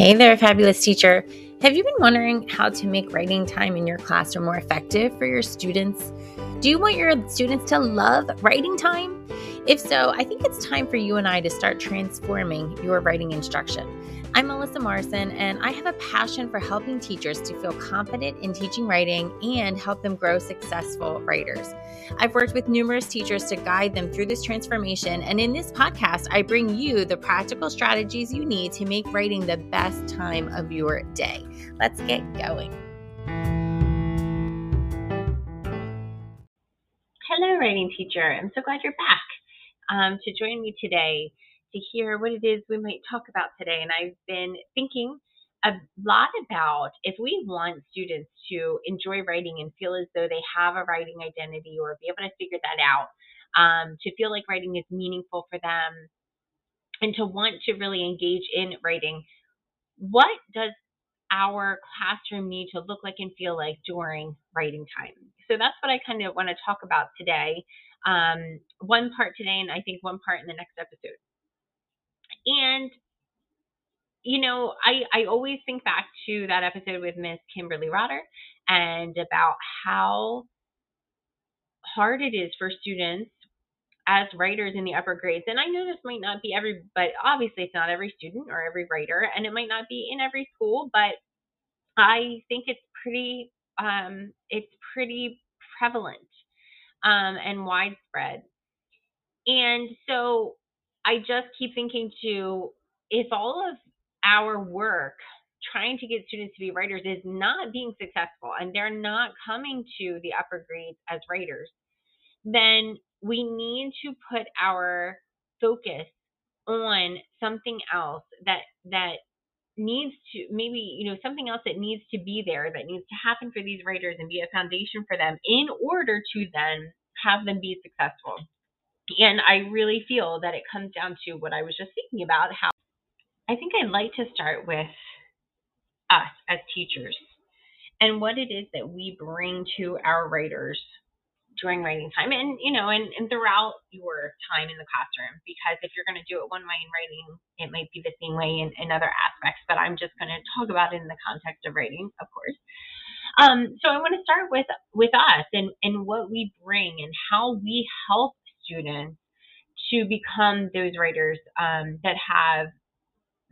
Hey there, fabulous teacher. Have you been wondering how to make writing time in your classroom more effective for your students? Do you want your students to love writing time? If so, I think it's time for you and I to start transforming your writing instruction. I'm Melissa Morrison, and I have a passion for helping teachers to feel confident in teaching writing and help them grow successful writers. I've worked with numerous teachers to guide them through this transformation, and in this podcast, I bring you the practical strategies you need to make writing the best time of your day. Let's get going. Hello, writing teacher. I'm so glad you're back um, to join me today to hear what it is we might talk about today. And I've been thinking a lot about if we want students to enjoy writing and feel as though they have a writing identity or be able to figure that out, um, to feel like writing is meaningful for them, and to want to really engage in writing, what does our classroom need to look like and feel like during writing time? So that's what I kind of want to talk about today. Um, one part today, and I think one part in the next episode. And you know, I, I always think back to that episode with Miss Kimberly Rotter and about how hard it is for students as writers in the upper grades. And I know this might not be every, but obviously it's not every student or every writer, and it might not be in every school, but I think it's pretty, um, it's pretty prevalent um, and widespread. And so I just keep thinking to if all of our work trying to get students to be writers is not being successful and they're not coming to the upper grades as writers, then we need to put our focus on something else that that needs to maybe you know something else that needs to be there that needs to happen for these writers and be a foundation for them in order to then have them be successful and I really feel that it comes down to what I was just thinking about how I think I'd like to start with us as teachers and what it is that we bring to our writers during writing time and you know and, and throughout your time in the classroom. Because if you're going to do it one way in writing it might be the same way in, in other aspects but i'm just going to talk about it in the context of writing of course. Um, so i want to start with with us and and what we bring and how we help students to become those writers um, that have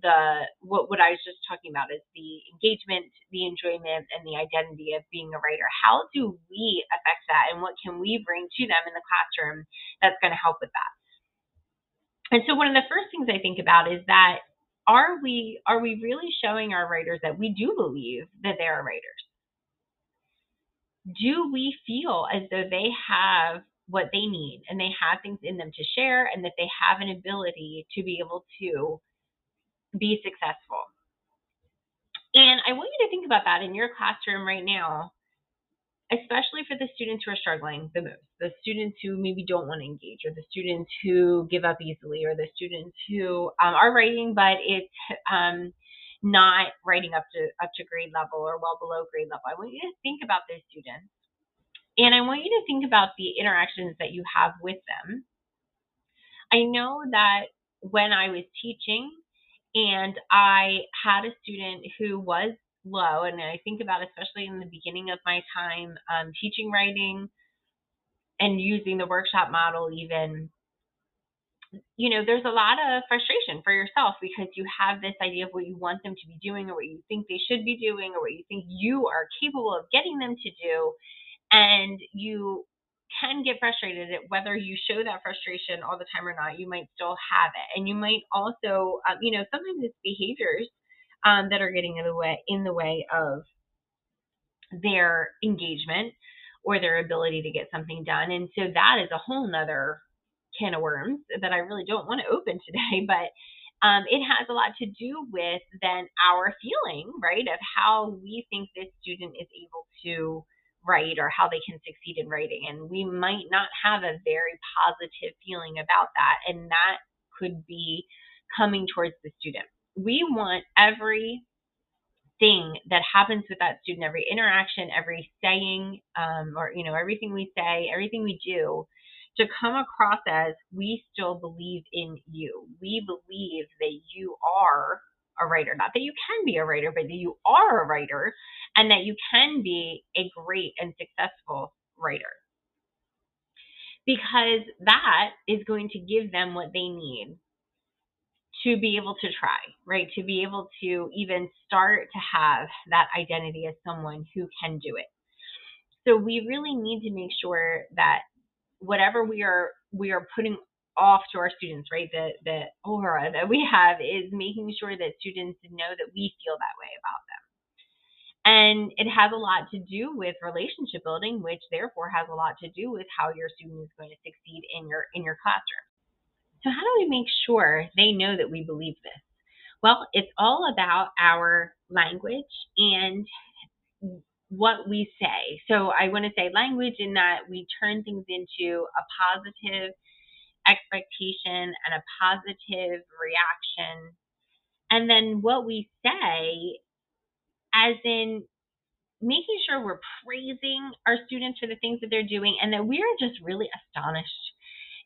the what what I was just talking about is the engagement, the enjoyment, and the identity of being a writer. How do we affect that, and what can we bring to them in the classroom that's going to help with that? And so, one of the first things I think about is that are we are we really showing our writers that we do believe that they are writers? Do we feel as though they have what they need and they have things in them to share and that they have an ability to be able to be successful. And I want you to think about that in your classroom right now, especially for the students who are struggling the most, the students who maybe don't want to engage, or the students who give up easily, or the students who um, are writing, but it's um, not writing up to up to grade level or well below grade level. I want you to think about those students and I want you to think about the interactions that you have with them. I know that when I was teaching and I had a student who was low, and I think about especially in the beginning of my time um, teaching writing and using the workshop model, even, you know, there's a lot of frustration for yourself because you have this idea of what you want them to be doing or what you think they should be doing or what you think you are capable of getting them to do and you can get frustrated at whether you show that frustration all the time or not. You might still have it, and you might also, um, you know, sometimes it's behaviors um, that are getting in the way in the way of their engagement or their ability to get something done. And so that is a whole nother can of worms that I really don't want to open today, but um, it has a lot to do with then our feeling, right, of how we think this student is able to write or how they can succeed in writing. And we might not have a very positive feeling about that. And that could be coming towards the student. We want every thing that happens with that student, every interaction, every saying, um, or you know, everything we say, everything we do, to come across as we still believe in you. We believe that you are a writer. Not that you can be a writer, but that you are a writer and that you can be a great and successful writer. Because that is going to give them what they need to be able to try, right? To be able to even start to have that identity as someone who can do it. So we really need to make sure that whatever we are we are putting off to our students, right? The the aura that we have is making sure that students know that we feel that way about them. And it has a lot to do with relationship building, which therefore has a lot to do with how your student is going to succeed in your in your classroom. So how do we make sure they know that we believe this? Well, it's all about our language and what we say. So I want to say language in that we turn things into a positive expectation and a positive reaction. And then what we say, as in making sure we're praising our students for the things that they're doing and that we're just really astonished.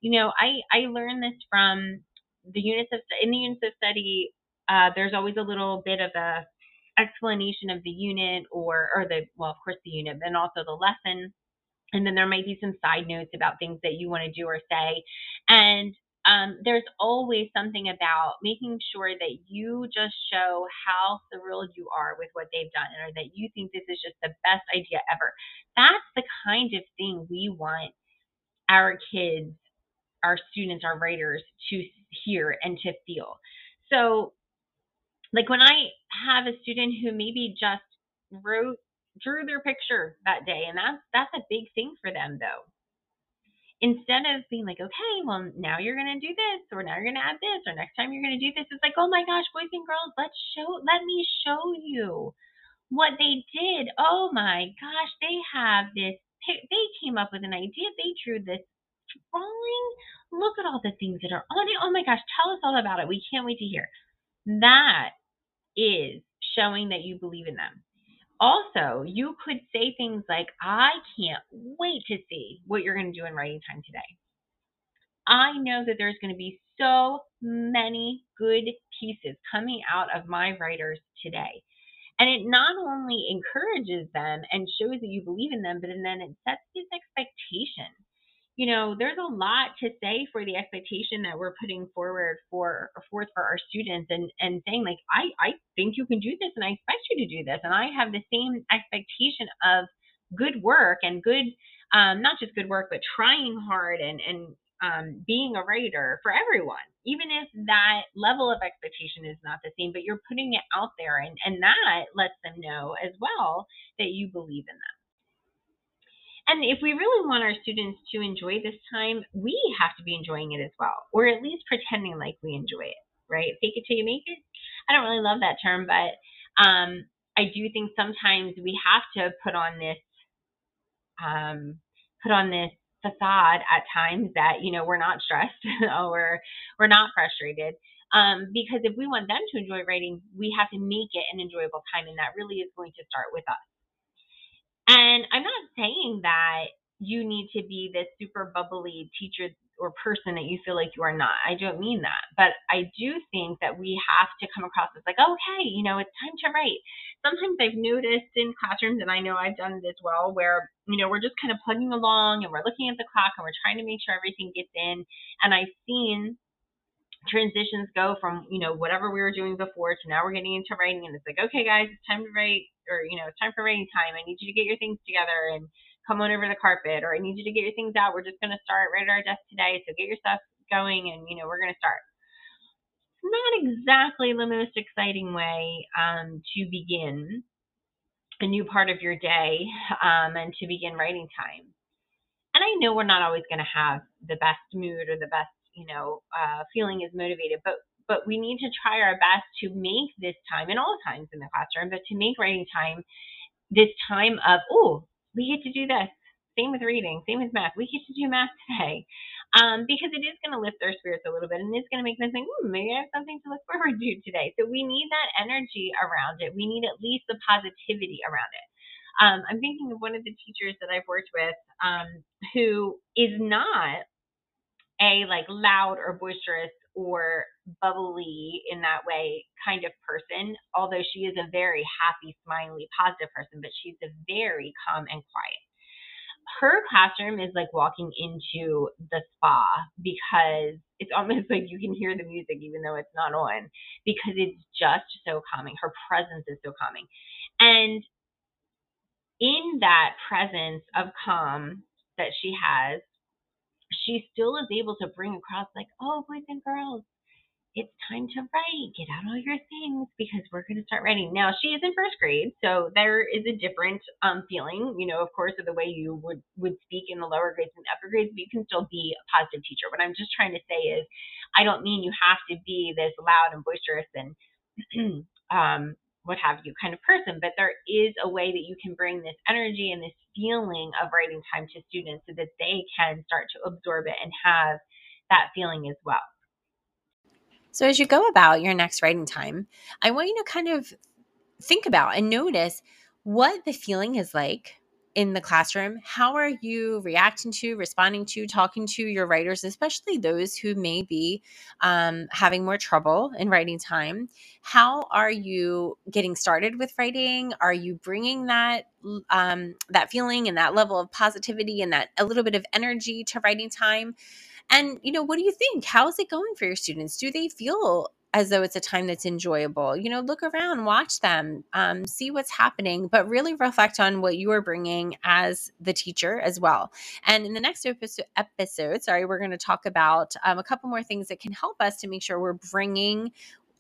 You know, I, I learned this from the units of in the units of study. Uh, there's always a little bit of a explanation of the unit or or the well of course the unit and also the lesson and then there might be some side notes about things that you want to do or say. And um, there's always something about making sure that you just show how thrilled you are with what they've done or that you think this is just the best idea ever. That's the kind of thing we want our kids our students our writers to hear and to feel. So like when I have a student who maybe just wrote drew their picture that day and that's that's a big thing for them though. Instead of being like okay well now you're going to do this or now you're going to add this or next time you're going to do this it's like oh my gosh boys and girls let's show let me show you what they did. Oh my gosh they have this they came up with an idea they drew this drawing. Look at all the things that are on it. Oh my gosh tell us all about it. We can't wait to hear. That is showing that you believe in them. Also, you could say things like, I can't wait to see what you're going to do in writing time today. I know that there's going to be so many good pieces coming out of my writers today. And it not only encourages them and shows that you believe in them, but then it sets this expectation you know, there's a lot to say for the expectation that we're putting forward for forth for our students and and saying like I I think you can do this and I expect you to do this and I have the same expectation of good work and good um not just good work but trying hard and and um, being a writer for everyone, even if that level of expectation is not the same, but you're putting it out there and, and that lets them know as well that you believe in them. And if we really want our students to enjoy this time, we have to be enjoying it as well, or at least pretending like we enjoy it, right? Fake it till you make it. I don't really love that term, but um, I do think sometimes we have to put on this, um, put on this facade at times that you know we're not stressed or we're not frustrated. Um, because if we want them to enjoy writing, we have to make it an enjoyable time, and that really is going to start with us. And I'm not saying that you need to be this super bubbly teacher or person that you feel like you are not. I don't mean that. But I do think that we have to come across as like, okay, you know, it's time to write. Sometimes I've noticed in classrooms, and I know I've done it as well, where, you know, we're just kind of plugging along and we're looking at the clock and we're trying to make sure everything gets in. And I've seen transitions go from you know whatever we were doing before to now we're getting into writing and it's like okay guys it's time to write or you know it's time for writing time. I need you to get your things together and come on over the carpet or i need you to get your things out. We're just going to start right at our desk today so get your stuff going and you know we're going to start. It's not exactly the most exciting way um, to begin a new part of your day um, and to begin writing time. And i know we're not always going to have the best mood or the best you know uh, feeling as motivated but but we need to try our best to make this time and all times in the classroom but to make writing time this time of oh we get to do this. Same with reading same with math. We get to do math today. Um, because it is going to lift their spirits a little bit and it's going to make them think hmm, maybe i have something to look forward to today. So we need that energy around it. We need at least the positivity around it. Um, i'm thinking of one of the teachers that i've worked with um, who is not a like loud or boisterous or bubbly in that way kind of person, although she is a very happy, smiley, positive person, but she's a very calm and quiet. Her classroom is like walking into the spa because it's almost like you can hear the music even though it's not on because it's just so calming. Her presence is so calming. And in that presence of calm that she has, she still is able to bring across like, oh, boys and girls, it's time to write. Get out all your things because we're going to start writing. Now, she is in first grade, so there is a different um, feeling, you know, of course, of the way you would, would speak in the lower grades and upper grades, but you can still be a positive teacher. What I'm just trying to say is, I don't mean you have to be this loud and boisterous and um, what have you kind of person, but there is a way that you can bring this energy and this feeling of writing time to students so that they can start to absorb it and have that feeling as well. So, as you go about your next writing time, I want you to kind of think about and notice what the feeling is like in the classroom, how are you reacting to, responding to, talking to your writers, especially those who may be um, having more trouble in writing time? How are you getting started with writing? Are you bringing that um, that feeling and that level of positivity and that a little bit of energy to writing time? And you know, what do you think? How is it going for your students? Do they feel as though it's a time that's enjoyable. You know, look around, watch them, um, see what's happening, but really reflect on what you are bringing as the teacher as well. And in the next episode, episode sorry, we're going to talk about um, a couple more things that can help us to make sure we're bringing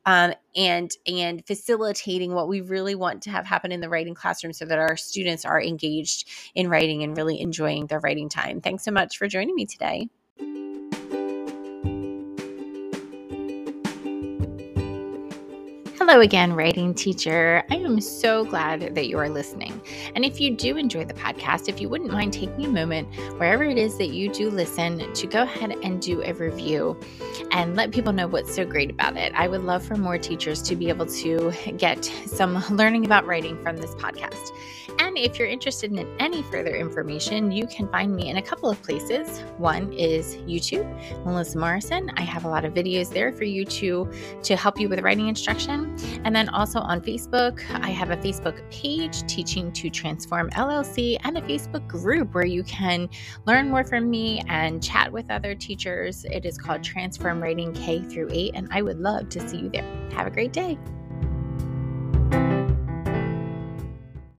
um, and and facilitating what we really want to have happen in the writing classroom so that our students are engaged in writing and really enjoying their writing time. Thanks so much for joining me today. Hello again, writing teacher. I am so glad that you are listening. And if you do enjoy the podcast, if you wouldn't mind taking a moment, wherever it is that you do listen, to go ahead and do a review and let people know what's so great about it. I would love for more teachers to be able to get some learning about writing from this podcast. And if you're interested in any further information, you can find me in a couple of places. One is YouTube, Melissa Morrison. I have a lot of videos there for you to to help you with writing instruction. And then also on Facebook, I have a Facebook page, Teaching to Transform LLC, and a Facebook group where you can learn more from me and chat with other teachers. It is called Transform Writing K through 8, and I would love to see you there. Have a great day.